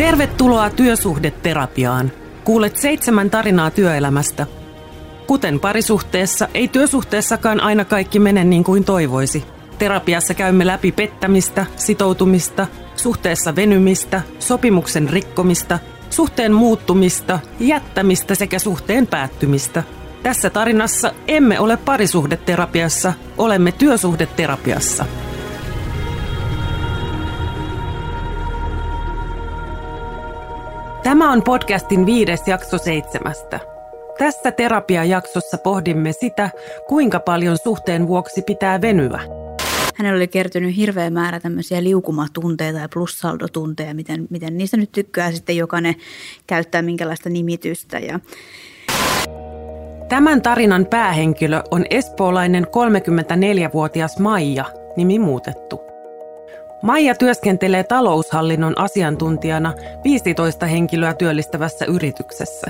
Tervetuloa työsuhdeterapiaan. Kuulet seitsemän tarinaa työelämästä. Kuten parisuhteessa, ei työsuhteessakaan aina kaikki mene niin kuin toivoisi. Terapiassa käymme läpi pettämistä, sitoutumista, suhteessa venymistä, sopimuksen rikkomista, suhteen muuttumista, jättämistä sekä suhteen päättymistä. Tässä tarinassa emme ole parisuhdeterapiassa, olemme työsuhdeterapiassa. Tämä on podcastin viides jakso seitsemästä. Tässä terapiajaksossa pohdimme sitä, kuinka paljon suhteen vuoksi pitää venyä. Hänellä oli kertynyt hirveä määrä tämmöisiä liukumatunteita ja plussaldotunteja, miten, miten niistä nyt tykkää sitten jokainen käyttää minkälaista nimitystä. Ja Tämän tarinan päähenkilö on espoolainen 34-vuotias Maija, nimi muutettu. Maija työskentelee taloushallinnon asiantuntijana 15 henkilöä työllistävässä yrityksessä.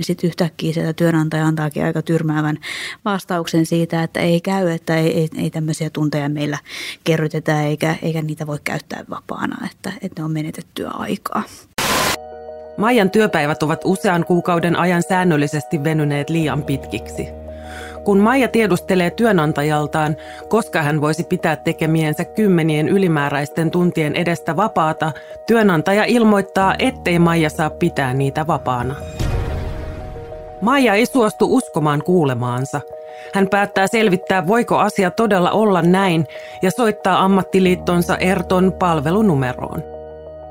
sitten yhtäkkiä sieltä työnantaja antaakin aika tyrmäävän vastauksen siitä, että ei käy, että ei, ei, ei tämmöisiä tunteja meillä kerrytetä eikä, eikä niitä voi käyttää vapaana, että, että ne on menetettyä aikaa. Maijan työpäivät ovat usean kuukauden ajan säännöllisesti venyneet liian pitkiksi. Kun Maija tiedustelee työnantajaltaan, koska hän voisi pitää tekemiensä kymmenien ylimääräisten tuntien edestä vapaata, työnantaja ilmoittaa, ettei Maija saa pitää niitä vapaana. Maija ei suostu uskomaan kuulemaansa. Hän päättää selvittää, voiko asia todella olla näin, ja soittaa ammattiliittonsa Erton palvelunumeroon.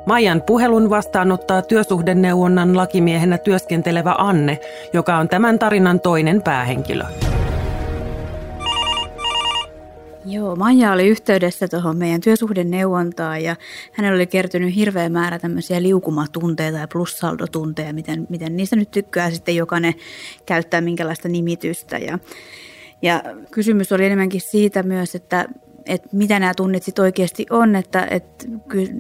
Maijan puhelun vastaanottaa työsuhdeneuvonnan lakimiehenä työskentelevä Anne, joka on tämän tarinan toinen päähenkilö. Joo, Maija oli yhteydessä tuohon meidän työsuhdeneuvontaan ja hänellä oli kertynyt hirveä määrä tämmöisiä liukumatunteita ja plussaldotunteja, miten, miten niistä nyt tykkää sitten jokainen käyttää minkälaista nimitystä. Ja, ja kysymys oli enemmänkin siitä myös, että että mitä nämä tunnit sitten oikeasti on, että, että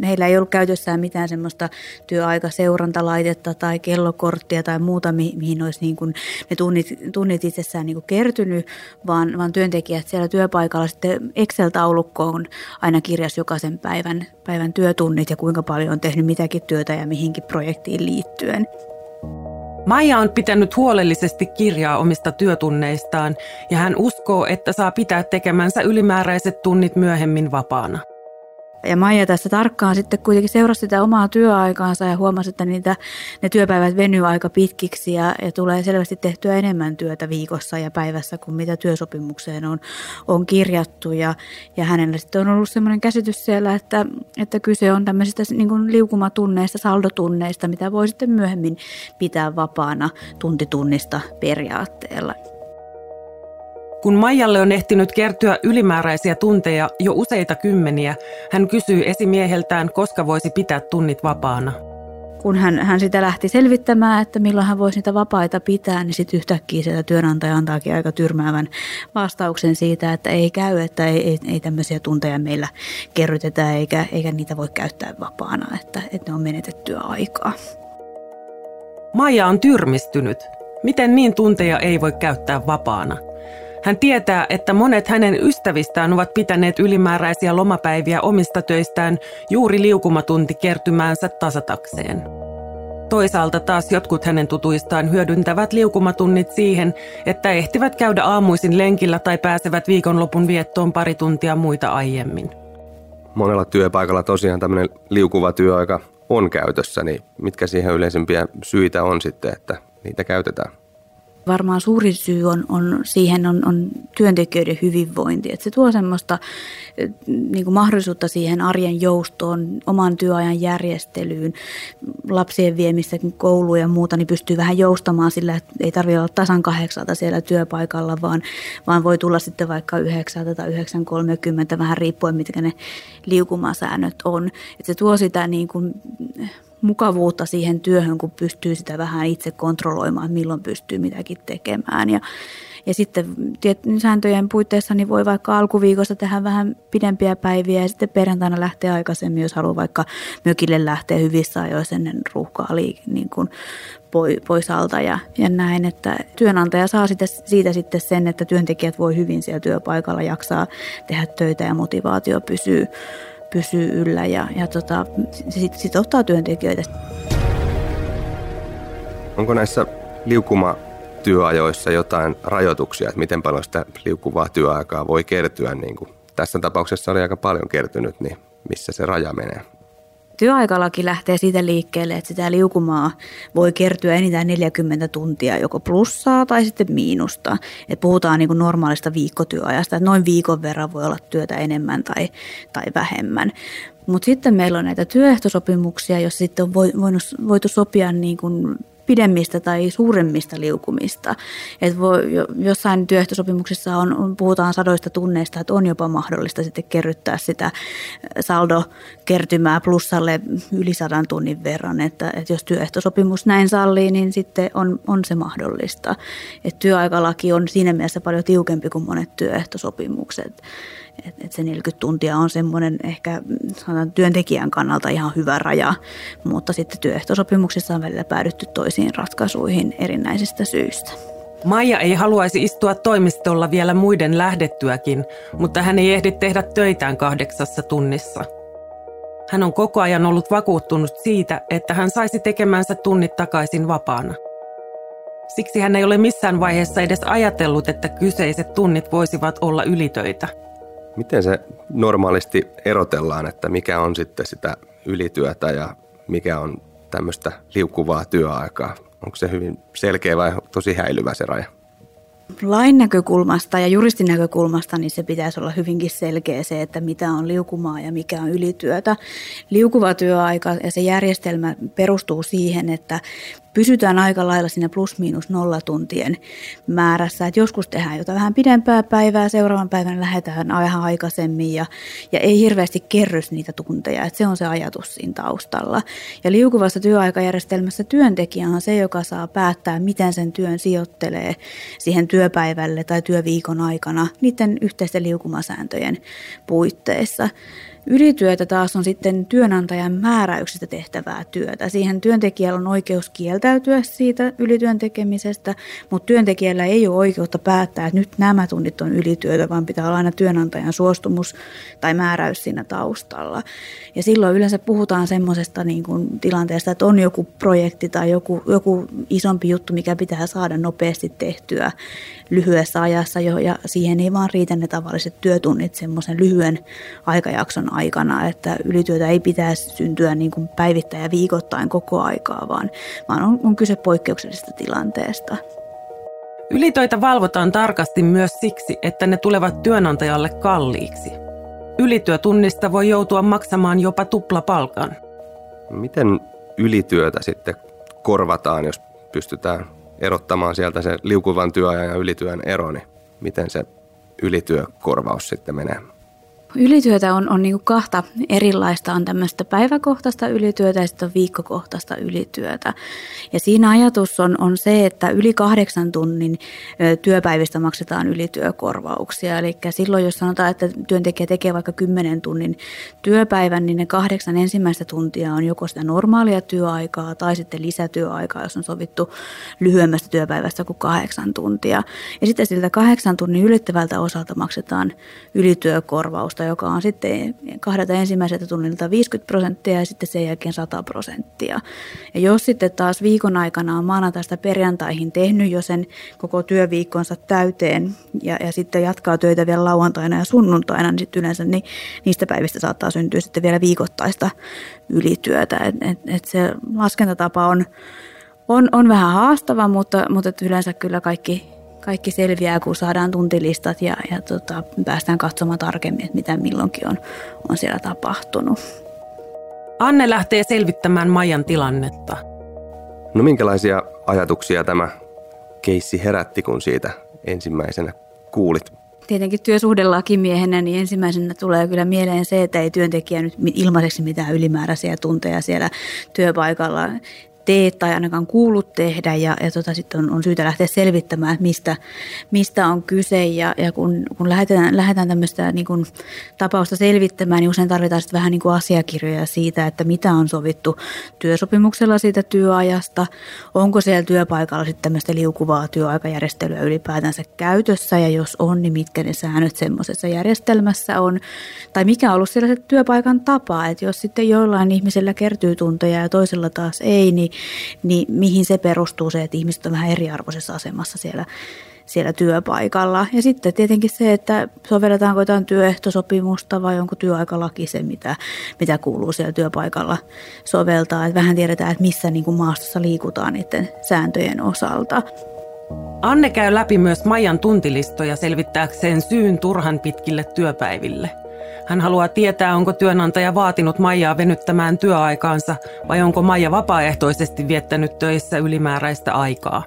heillä ei ollut käytössään mitään semmoista työaikaseurantalaitetta tai kellokorttia tai muuta, mi- mihin olisi niin kuin ne tunnit, tunnit itsessään niin kuin kertynyt, vaan, vaan työntekijät siellä työpaikalla sitten Excel-taulukkoon aina kirjas jokaisen päivän, päivän työtunnit ja kuinka paljon on tehnyt mitäkin työtä ja mihinkin projektiin liittyen. Maija on pitänyt huolellisesti kirjaa omista työtunneistaan ja hän uskoo, että saa pitää tekemänsä ylimääräiset tunnit myöhemmin vapaana. Ja Maija tässä tarkkaan sitten kuitenkin seurasi sitä omaa työaikaansa ja huomasi, että niitä, ne työpäivät venyy aika pitkiksi ja, ja tulee selvästi tehtyä enemmän työtä viikossa ja päivässä kuin mitä työsopimukseen on, on kirjattu. Ja, ja hänellä sitten on ollut sellainen käsitys siellä, että, että kyse on tämmöisistä niin kuin liukumatunneista, saldotunneista, mitä voi sitten myöhemmin pitää vapaana tuntitunnista periaatteella. Kun Maijalle on ehtinyt kertyä ylimääräisiä tunteja jo useita kymmeniä, hän kysyy esimieheltään, koska voisi pitää tunnit vapaana. Kun hän, hän sitä lähti selvittämään, että milloin hän voisi niitä vapaita pitää, niin sitten yhtäkkiä sieltä työnantaja antaakin aika tyrmäävän vastauksen siitä, että ei käy, että ei, ei, ei tämmöisiä tunteja meillä kerrytetä eikä, eikä niitä voi käyttää vapaana, että, että ne on menetettyä aikaa. Maija on tyrmistynyt. Miten niin tunteja ei voi käyttää vapaana? Hän tietää, että monet hänen ystävistään ovat pitäneet ylimääräisiä lomapäiviä omista töistään juuri liukumatunti kertymäänsä tasatakseen. Toisaalta taas jotkut hänen tutuistaan hyödyntävät liukumatunnit siihen, että ehtivät käydä aamuisin lenkillä tai pääsevät viikonlopun viettoon pari tuntia muita aiemmin. Monella työpaikalla tosiaan tämmöinen liukuva työaika on käytössä, niin mitkä siihen yleisimpiä syitä on sitten, että niitä käytetään? Varmaan suurin syy on, on siihen on, on työntekijöiden hyvinvointi. Että se tuo semmoista niin kuin mahdollisuutta siihen arjen joustoon, oman työajan järjestelyyn, lapsien viemistä kouluun ja muuta, niin pystyy vähän joustamaan sillä, että ei tarvitse olla tasan kahdeksalta siellä työpaikalla, vaan, vaan voi tulla sitten vaikka yhdeksältä tai 9.30, vähän riippuen mitkä ne liukumasäännöt on. Että se tuo sitä niin kuin mukavuutta siihen työhön, kun pystyy sitä vähän itse kontrolloimaan, milloin pystyy mitäkin tekemään. Ja, ja sitten sääntöjen puitteissa niin voi vaikka alkuviikosta tehdä vähän pidempiä päiviä ja sitten perjantaina lähteä aikaisemmin, jos haluaa vaikka mökille lähteä hyvissä ajoin ennen ruuhkaa niin kuin pois alta ja, ja näin, että työnantaja saa sitä, siitä sitten sen, että työntekijät voi hyvin siellä työpaikalla jaksaa tehdä töitä ja motivaatio pysyy, pysyy yllä ja, ja tota, sit, sitouttaa työntekijöitä. Onko näissä liukumatyöajoissa jotain rajoituksia, että miten paljon sitä liukuvaa työaikaa voi kertyä? Niin kuin tässä tapauksessa oli aika paljon kertynyt, niin missä se raja menee? Työaikalaki lähtee siitä liikkeelle, että sitä liukumaa voi kertyä enintään 40 tuntia joko plussaa tai sitten miinusta. Et puhutaan niin kuin normaalista viikkotyöajasta, että noin viikon verran voi olla työtä enemmän tai, tai vähemmän. Mutta sitten meillä on näitä työehtosopimuksia, jos sitten on voitu sopia niin kuin pidemmistä tai suuremmista liukumista. Et voi, jossain työehtosopimuksessa on, puhutaan sadoista tunneista, että on jopa mahdollista sitten kerryttää sitä saldokertymää plussalle yli sadan tunnin verran. Että, että jos työehtosopimus näin sallii, niin sitten on, on se mahdollista. Et työaikalaki on siinä mielessä paljon tiukempi kuin monet työehtosopimukset. Että et se 40 tuntia on semmoinen ehkä sanotaan, työntekijän kannalta ihan hyvä raja, mutta sitten työehtosopimuksissa on välillä päädytty toisiin ratkaisuihin erinäisistä syistä. Maija ei haluaisi istua toimistolla vielä muiden lähdettyäkin, mutta hän ei ehdi tehdä töitään kahdeksassa tunnissa. Hän on koko ajan ollut vakuuttunut siitä, että hän saisi tekemänsä tunnit takaisin vapaana. Siksi hän ei ole missään vaiheessa edes ajatellut, että kyseiset tunnit voisivat olla ylitöitä – Miten se normaalisti erotellaan, että mikä on sitten sitä ylityötä ja mikä on tämmöistä liukuvaa työaikaa? Onko se hyvin selkeä vai tosi häilyvä se raja? Lain näkökulmasta ja juristin näkökulmasta niin se pitäisi olla hyvinkin selkeä se, että mitä on liukumaa ja mikä on ylityötä. Liukuva työaika ja se järjestelmä perustuu siihen, että pysytään aika lailla siinä plus-miinus nolla tuntien määrässä. Et joskus tehdään jotain vähän pidempää päivää, seuraavan päivän lähdetään vähän aikaisemmin ja, ja ei hirveästi kerrys niitä tunteja. Et se on se ajatus siinä taustalla. Ja liukuvassa työaikajärjestelmässä työntekijä on se, joka saa päättää, miten sen työn sijoittelee siihen työpäivälle tai työviikon aikana niiden yhteisten liukumasääntöjen puitteissa. Ylityötä taas on sitten työnantajan määräyksestä tehtävää työtä. Siihen työntekijällä on oikeus kieltäytyä siitä ylityön tekemisestä, mutta työntekijällä ei ole oikeutta päättää, että nyt nämä tunnit on ylityötä, vaan pitää olla aina työnantajan suostumus tai määräys siinä taustalla. Ja silloin yleensä puhutaan semmoisesta niin kuin tilanteesta, että on joku projekti tai joku, joku isompi juttu, mikä pitää saada nopeasti tehtyä lyhyessä ajassa jo, ja siihen ei vaan riitä ne tavalliset työtunnit semmoisen lyhyen aikajakson aikana, että ylityötä ei pitäisi syntyä niin kuin päivittäin ja viikoittain koko aikaa, vaan, vaan on, on kyse poikkeuksellisesta tilanteesta. Ylitöitä valvotaan tarkasti myös siksi, että ne tulevat työnantajalle kalliiksi. Ylityötunnista voi joutua maksamaan jopa tuplapalkan. Miten ylityötä sitten korvataan, jos pystytään erottamaan sieltä se liukuvan työajan ja ylityön ero, niin miten se ylityökorvaus sitten menee? Ylityötä on, on niin kahta erilaista. On tämmöistä päiväkohtaista ylityötä ja sitten on viikkokohtaista ylityötä. Ja siinä ajatus on, on se, että yli kahdeksan tunnin työpäivistä maksetaan ylityökorvauksia. Eli silloin, jos sanotaan, että työntekijä tekee vaikka kymmenen tunnin työpäivän, niin ne kahdeksan ensimmäistä tuntia on joko sitä normaalia työaikaa tai sitten lisätyöaikaa, jos on sovittu lyhyemmästä työpäivästä kuin kahdeksan tuntia. Ja sitten siltä kahdeksan tunnin ylittävältä osalta maksetaan ylityökorvausta joka on sitten kahdelta ensimmäiseltä tunnilta 50 prosenttia ja sitten sen jälkeen 100 prosenttia. Ja jos sitten taas viikon aikana on maanantaista perjantaihin tehnyt jo sen koko työviikkonsa täyteen ja, ja sitten jatkaa töitä vielä lauantaina ja sunnuntaina, niin sitten yleensä niin, niistä päivistä saattaa syntyä sitten vielä viikoittaista ylityötä. Et, et, et se laskentatapa on, on, on vähän haastava, mutta, mutta yleensä kyllä kaikki kaikki selviää, kun saadaan tuntilistat ja, ja tota, päästään katsomaan tarkemmin, että mitä milloinkin on, on siellä tapahtunut. Anne lähtee selvittämään Majan tilannetta. No minkälaisia ajatuksia tämä keissi herätti, kun siitä ensimmäisenä kuulit? Tietenkin työsuhdelakimiehenä niin ensimmäisenä tulee kyllä mieleen se, että ei työntekijä nyt ilmaiseksi mitään ylimääräisiä tunteja siellä työpaikalla tee tai ainakaan kuulu tehdä ja, ja tota, sitten on, on syytä lähteä selvittämään, että mistä, mistä on kyse. Ja, ja kun, kun lähdetään, lähdetään tämmöistä niin kuin, tapausta selvittämään, niin usein tarvitaan sitten vähän niin kuin asiakirjoja siitä, että mitä on sovittu työsopimuksella siitä työajasta, onko siellä työpaikalla sitten tämmöistä liukuvaa työaikajärjestelyä ylipäätänsä käytössä? Ja jos on, niin mitkä ne säännöt semmoisessa järjestelmässä on, tai mikä on ollut siellä se työpaikan tapa, että jos sitten joillain ihmisellä kertyy tunteja ja toisella taas ei, niin, niin mihin se perustuu se, että ihmiset on vähän eriarvoisessa asemassa siellä, siellä työpaikalla. Ja sitten tietenkin se, että sovelletaanko jotain työehtosopimusta vai onko työaikalaki se, mitä, mitä kuuluu siellä työpaikalla soveltaa. Että vähän tiedetään, että missä niin kuin maastossa liikutaan niiden sääntöjen osalta. Anne käy läpi myös Maijan tuntilistoja selvittääkseen syyn turhan pitkille työpäiville – hän haluaa tietää, onko työnantaja vaatinut Maijaa venyttämään työaikaansa vai onko Maija vapaaehtoisesti viettänyt töissä ylimääräistä aikaa.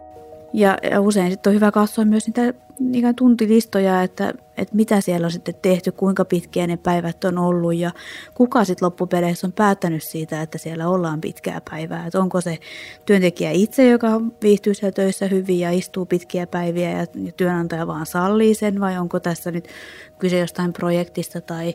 Ja, usein sitten on hyvä katsoa myös niitä ikään tuntilistoja, että, että mitä siellä on sitten tehty, kuinka pitkiä ne päivät on ollut ja kuka sitten loppupeleissä on päättänyt siitä, että siellä ollaan pitkää päivää. Että onko se työntekijä itse, joka viihtyy siellä töissä hyvin ja istuu pitkiä päiviä ja työnantaja vaan sallii sen vai onko tässä nyt kyse jostain projektista tai,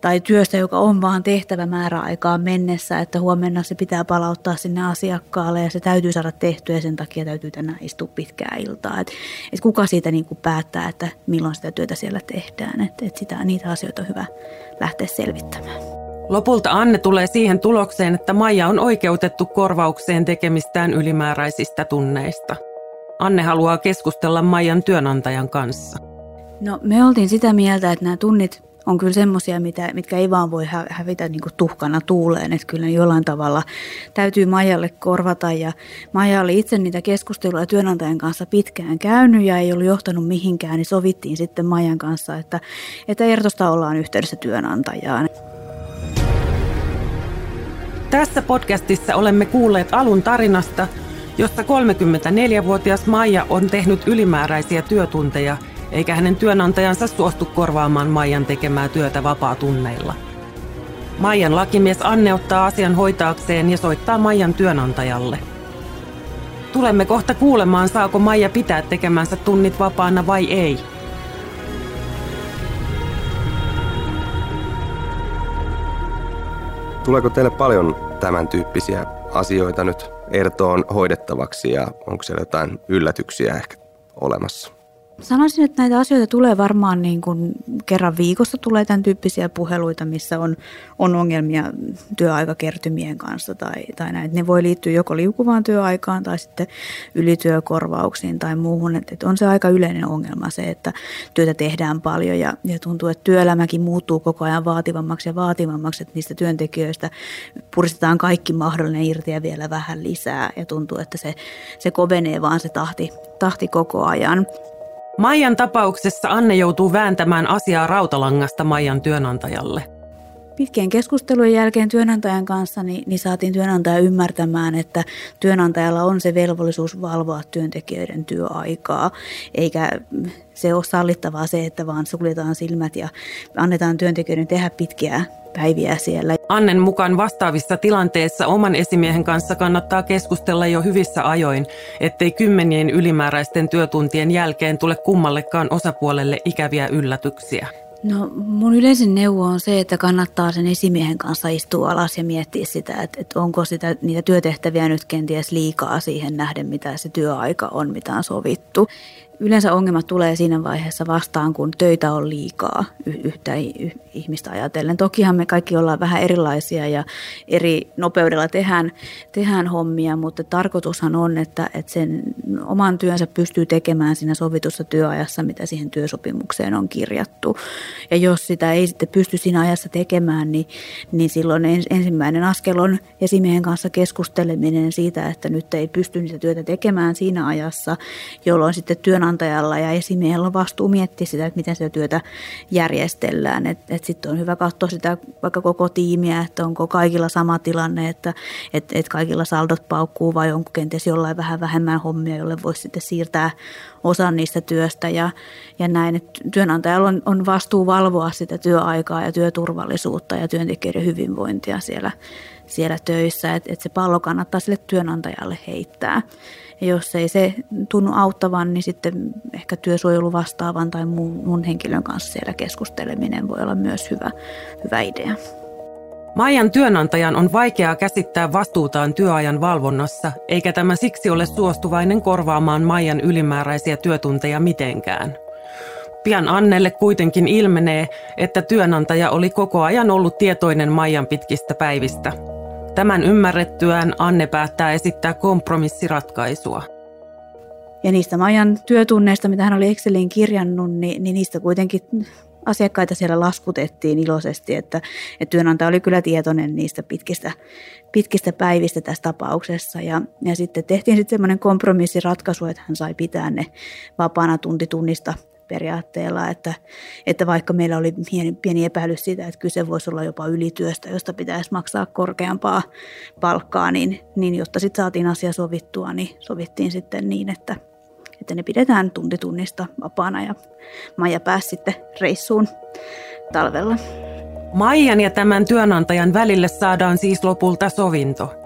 tai työstä, joka on vaan tehtävä määräaikaan mennessä, että huomenna se pitää palauttaa sinne asiakkaalle ja se täytyy saada tehtyä ja sen takia täytyy tänään istua pitkää iltaa. Et, et kuka siitä niin kuin päättää, että milloin sitä työtä siellä tehdään, että et sitä, niitä asioita on hyvä lähteä selvittämään. Lopulta Anne tulee siihen tulokseen, että Maija on oikeutettu korvaukseen tekemistään ylimääräisistä tunneista. Anne haluaa keskustella Maijan työnantajan kanssa. No me oltiin sitä mieltä, että nämä tunnit on kyllä semmoisia, mitkä ei vaan voi hävitä niin kuin tuhkana tuuleen, että kyllä ne jollain tavalla täytyy Maijalle korvata. Ja Maija oli itse niitä keskusteluja työnantajan kanssa pitkään käynyt ja ei ollut johtanut mihinkään, niin sovittiin sitten Maijan kanssa, että, että Ertosta ollaan yhteydessä työnantajaan. Tässä podcastissa olemme kuulleet alun tarinasta, jossa 34-vuotias Maija on tehnyt ylimääräisiä työtunteja – eikä hänen työnantajansa suostu korvaamaan Maijan tekemää työtä vapaatunneilla. Maijan lakimies Anne ottaa asian hoitaakseen ja soittaa Maijan työnantajalle. Tulemme kohta kuulemaan, saako Maija pitää tekemänsä tunnit vapaana vai ei. Tuleeko teille paljon tämän tyyppisiä asioita nyt Ertoon hoidettavaksi ja onko siellä jotain yllätyksiä ehkä olemassa? Sanoisin, että näitä asioita tulee varmaan niin kuin kerran viikossa tulee tämän tyyppisiä puheluita, missä on, on ongelmia työaikakertymien kanssa tai, tai näin. Ne voi liittyä joko liukuvaan työaikaan tai sitten ylityökorvauksiin tai muuhun. Että, että on se aika yleinen ongelma se, että työtä tehdään paljon ja, ja tuntuu, että työelämäkin muuttuu koko ajan vaativammaksi ja vaativammaksi, että niistä työntekijöistä puristetaan kaikki mahdollinen irti ja vielä vähän lisää ja tuntuu, että se, se kovenee vaan se tahti, tahti koko ajan. Maijan tapauksessa Anne joutuu vääntämään asiaa rautalangasta Maijan työnantajalle. Pitkien keskustelujen jälkeen työnantajan kanssa niin, niin saatiin työnantaja ymmärtämään, että työnantajalla on se velvollisuus valvoa työntekijöiden työaikaa, eikä se ole sallittavaa se, että vaan suljetaan silmät ja annetaan työntekijöiden tehdä pitkiä päiviä siellä. Annen mukaan vastaavissa tilanteissa oman esimiehen kanssa kannattaa keskustella jo hyvissä ajoin, ettei kymmenien ylimääräisten työtuntien jälkeen tule kummallekaan osapuolelle ikäviä yllätyksiä. No mun yleisin neuvo on se, että kannattaa sen esimiehen kanssa istua alas ja miettiä sitä, että, että onko sitä, niitä työtehtäviä nyt kenties liikaa siihen nähden, mitä se työaika on, mitä on sovittu. Yleensä ongelmat tulee siinä vaiheessa vastaan, kun töitä on liikaa yhtä ihmistä ajatellen. Tokihan me kaikki ollaan vähän erilaisia ja eri nopeudella tehdään, tehdään hommia, mutta tarkoitushan on, että, että sen oman työnsä pystyy tekemään siinä sovitussa työajassa, mitä siihen työsopimukseen on kirjattu. Ja jos sitä ei sitten pysty siinä ajassa tekemään, niin, niin silloin ensimmäinen askel on esimiehen kanssa keskusteleminen siitä, että nyt ei pysty niitä työtä tekemään siinä ajassa, jolloin sitten työnantaja työnantajalla ja esimiehellä on vastuu miettiä sitä, että miten sitä työtä järjestellään. Että et sitten on hyvä katsoa sitä vaikka koko tiimiä, että onko kaikilla sama tilanne, että et, et kaikilla saldot paukkuu vai onko kenties jollain vähän vähemmän hommia, jolle voisi sitten siirtää osan niistä työstä ja, ja näin. Että työnantajalla on, on vastuu valvoa sitä työaikaa ja työturvallisuutta ja työntekijöiden hyvinvointia siellä, siellä töissä, että, että se pallo kannattaa sille työnantajalle heittää. Ja jos ei se tunnu auttavan, niin sitten ehkä työsuojelu vastaavan tai muun, henkilön kanssa siellä keskusteleminen voi olla myös hyvä, hyvä idea. Maijan työnantajan on vaikeaa käsittää vastuutaan työajan valvonnassa, eikä tämä siksi ole suostuvainen korvaamaan Maijan ylimääräisiä työtunteja mitenkään. Pian Annelle kuitenkin ilmenee, että työnantaja oli koko ajan ollut tietoinen Maijan pitkistä päivistä. Tämän ymmärrettyään Anne päättää esittää kompromissiratkaisua. Ja niistä Maijan työtunneista, mitä hän oli Exceliin kirjannut, niin, niin niistä kuitenkin asiakkaita siellä laskutettiin iloisesti, että, että työnantaja oli kyllä tietoinen niistä pitkistä, pitkistä päivistä tässä tapauksessa. Ja, ja sitten tehtiin sitten semmoinen kompromissiratkaisu, että hän sai pitää ne vapaana tunti tunnista periaatteella, että, että vaikka meillä oli pieni, pieni epäilys siitä, että kyse voisi olla jopa ylityöstä, josta pitäisi maksaa korkeampaa palkkaa, niin, niin jotta sitten saatiin asia sovittua, niin sovittiin sitten niin, että, että ne pidetään tunti tunnista vapaana ja Maija pääsi sitten reissuun talvella. Maijan ja tämän työnantajan välille saadaan siis lopulta sovinto –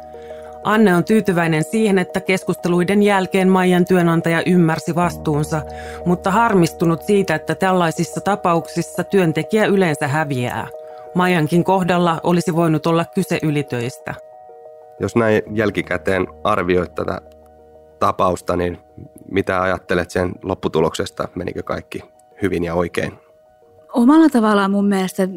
Anne on tyytyväinen siihen, että keskusteluiden jälkeen Maijan työnantaja ymmärsi vastuunsa, mutta harmistunut siitä, että tällaisissa tapauksissa työntekijä yleensä häviää. Maijankin kohdalla olisi voinut olla kyse ylitöistä. Jos näin jälkikäteen arvioit tätä tapausta, niin mitä ajattelet sen lopputuloksesta? Menikö kaikki hyvin ja oikein? Omalla tavallaan mun mielestä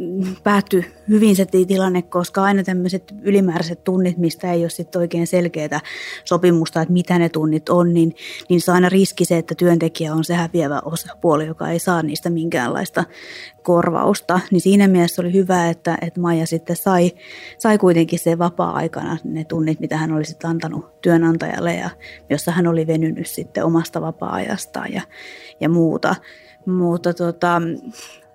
päättyi hyvin se tilanne, koska aina tämmöiset ylimääräiset tunnit, mistä ei ole sitten oikein selkeää sopimusta, että mitä ne tunnit on, niin, niin se on aina riski se, että työntekijä on se häviävä osapuoli, joka ei saa niistä minkäänlaista korvausta. Niin siinä mielessä oli hyvä, että, että Maija sitten sai, sai kuitenkin se vapaa-aikana ne tunnit, mitä hän oli sitten antanut työnantajalle ja jossa hän oli venynyt sitten omasta vapaa-ajastaan ja, ja muuta. Mutta tota,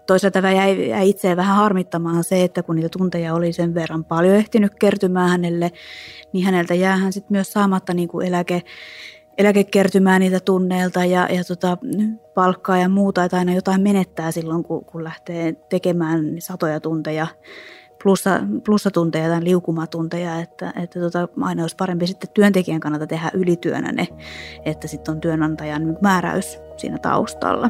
toisaalta jäi, jäi itseä vähän harmittamaan se, että kun niitä tunteja oli sen verran paljon ehtinyt kertymään hänelle, niin häneltä jäähän sitten myös saamatta niin kuin eläke, eläkekertymää niitä tunneilta ja, ja tota, palkkaa ja muuta, että aina jotain menettää silloin, kun, kun lähtee tekemään satoja tunteja, plussa, plussatunteja tai liukumatunteja, että, että tota, aina olisi parempi sitten työntekijän kannalta tehdä ylityönä ne, että sitten on työnantajan määräys siinä taustalla.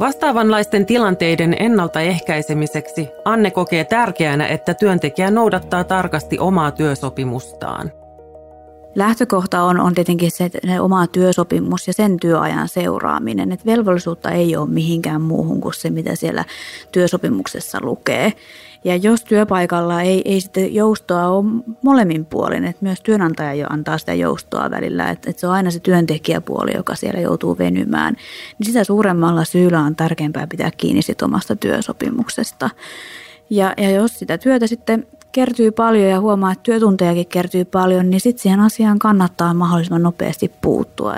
Vastaavanlaisten tilanteiden ennaltaehkäisemiseksi Anne kokee tärkeänä, että työntekijä noudattaa tarkasti omaa työsopimustaan. Lähtökohta on, on tietenkin se, se oma työsopimus ja sen työajan seuraaminen. Että velvollisuutta ei ole mihinkään muuhun kuin se, mitä siellä työsopimuksessa lukee. Ja jos työpaikalla ei, ei sitten joustoa ole molemmin puolin, että myös työnantaja jo antaa sitä joustoa välillä, että, että se on aina se työntekijäpuoli, joka siellä joutuu venymään, niin sitä suuremmalla syyllä on tärkeämpää pitää kiinni sit omasta työsopimuksesta. Ja, ja jos sitä työtä sitten kertyy paljon ja huomaa, että työtuntejakin kertyy paljon, niin sitten siihen asiaan kannattaa mahdollisimman nopeasti puuttua.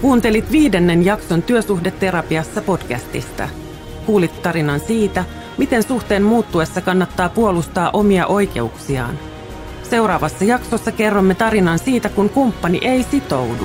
Kuuntelit viidennen jakson Työsuhdeterapiassa podcastista. Kuulit tarinan siitä, miten suhteen muuttuessa kannattaa puolustaa omia oikeuksiaan. Seuraavassa jaksossa kerromme tarinan siitä, kun kumppani ei sitoudu.